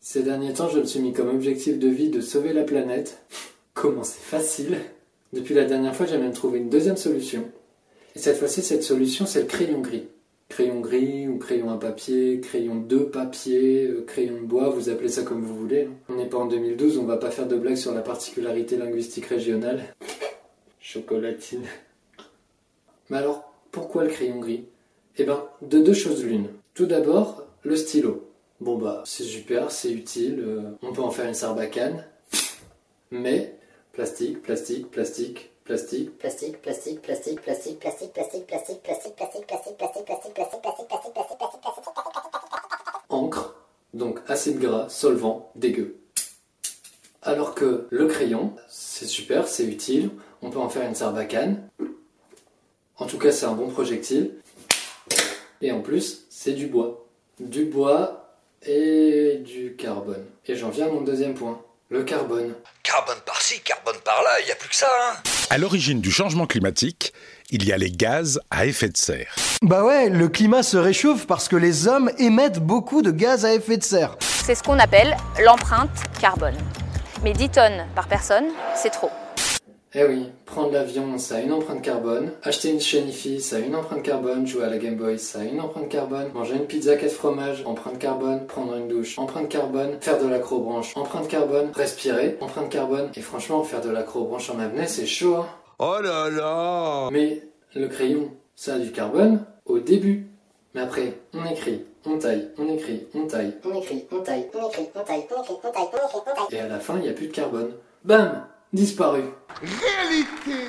Ces derniers temps, je me suis mis comme objectif de vie de sauver la planète. Comment c'est facile Depuis la dernière fois, j'ai même trouvé une deuxième solution. Et cette fois-ci, cette solution, c'est le crayon gris. Crayon gris ou crayon à papier, crayon de papier, euh, crayon de bois, vous appelez ça comme vous voulez. hein. On n'est pas en 2012, on va pas faire de blagues sur la particularité linguistique régionale. Chocolatine. Mais alors, pourquoi le crayon gris? Eh ben, de deux choses l'une. Tout d'abord, le stylo. Bon bah, c'est super, c'est utile, euh, on peut en faire une sarbacane. Mais, plastique, plastique, plastique, plastique, Plastique, plastique, plastique, plastique, plastique, plastique, plastique, plastique, plastique, plastique, plastique, plastique, plastique, plastique, plastique, plastique, plastique, plastique, encre, donc acide gras, solvant, dégueu. Alors que le crayon, c'est super, c'est utile, on peut en faire une sarbacane. En tout cas, c'est un bon projectile. Et en plus, c'est du bois. Du bois et du carbone. Et j'en viens à mon deuxième point, le carbone. Carbone par-ci, carbone par-là, il n'y a plus que ça, hein À l'origine du changement climatique, il y a les gaz à effet de serre. Bah ouais, le climat se réchauffe parce que les hommes émettent beaucoup de gaz à effet de serre. C'est ce qu'on appelle l'empreinte carbone. Mais 10 tonnes par personne, c'est trop. Eh oui, prendre l'avion, ça a une empreinte carbone. Acheter une chaîne IFI, ça a une empreinte carbone. Jouer à la Game Boy, ça a une empreinte carbone. Manger une pizza 4 fromages, empreinte carbone. Prendre une douche, empreinte carbone. Faire de l'acrobranche, empreinte carbone. Respirer, empreinte carbone. Et franchement, faire de l'acrobranche en apnée, c'est chaud. hein. Oh là là Mais le crayon, ça a du carbone au début. Mais après, on écrit, on taille, on écrit, on taille. On écrit, on taille, on écrit, on taille, on écrit, on taille, on écrit, on taille. Et à la fin, il n'y a plus de carbone. Bam Disparu. Réalité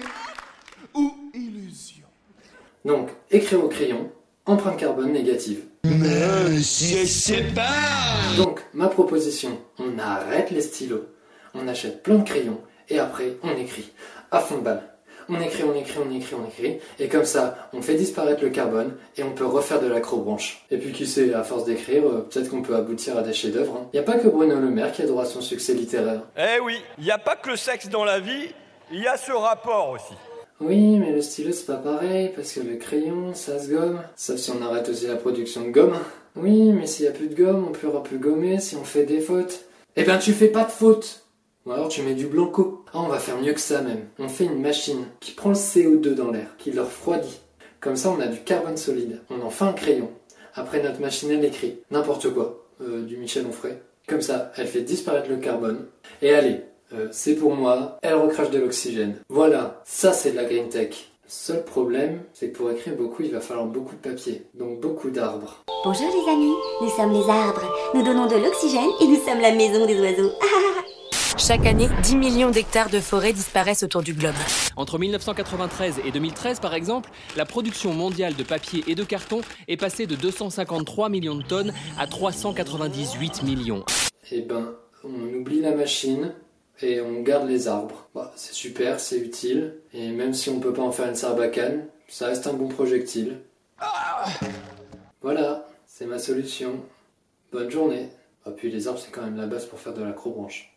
ou illusion Donc, écrire au crayon, empreinte carbone négative. Monsieur c'est pas Donc, ma proposition, on arrête les stylos, on achète plein de crayons, et après, on écrit à fond de balle. On écrit, on écrit, on écrit, on écrit, et comme ça, on fait disparaître le carbone, et on peut refaire de l'acrobranche. Et puis qui sait, à force d'écrire, euh, peut-être qu'on peut aboutir à des chefs-d'œuvre. Il n'y a pas que Bruno Le Maire qui a droit à son succès littéraire. Eh oui, il n'y a pas que le sexe dans la vie, il y a ce rapport aussi. Oui, mais le stylo c'est pas pareil, parce que le crayon, ça se gomme. Sauf si on arrête aussi la production de gomme. Oui, mais s'il y a plus de gomme, on pourra plus gommer si on fait des fautes. Eh ben tu fais pas de fautes Ou alors tu mets du blanco. Ah, on va faire mieux que ça même. On fait une machine qui prend le CO2 dans l'air, qui le refroidit. Comme ça, on a du carbone solide. On en fait un crayon. Après, notre machine, elle écrit n'importe quoi. Euh, du Michel Onfray. Comme ça, elle fait disparaître le carbone. Et allez, euh, c'est pour moi, elle recrache de l'oxygène. Voilà, ça c'est de la green tech. Seul problème, c'est que pour écrire beaucoup, il va falloir beaucoup de papier, donc beaucoup d'arbres. Bonjour les amis, nous sommes les arbres. Nous donnons de l'oxygène et nous sommes la maison des oiseaux. Chaque année, 10 millions d'hectares de forêt disparaissent autour du globe. Entre 1993 et 2013, par exemple, la production mondiale de papier et de carton est passée de 253 millions de tonnes à 398 millions. Eh ben, on oublie la machine et on garde les arbres. Bah, c'est super, c'est utile, et même si on peut pas en faire une sarbacane, ça reste un bon projectile. Voilà, c'est ma solution. Bonne journée. Ah puis les arbres c'est quand même la base pour faire de l'acrobranche.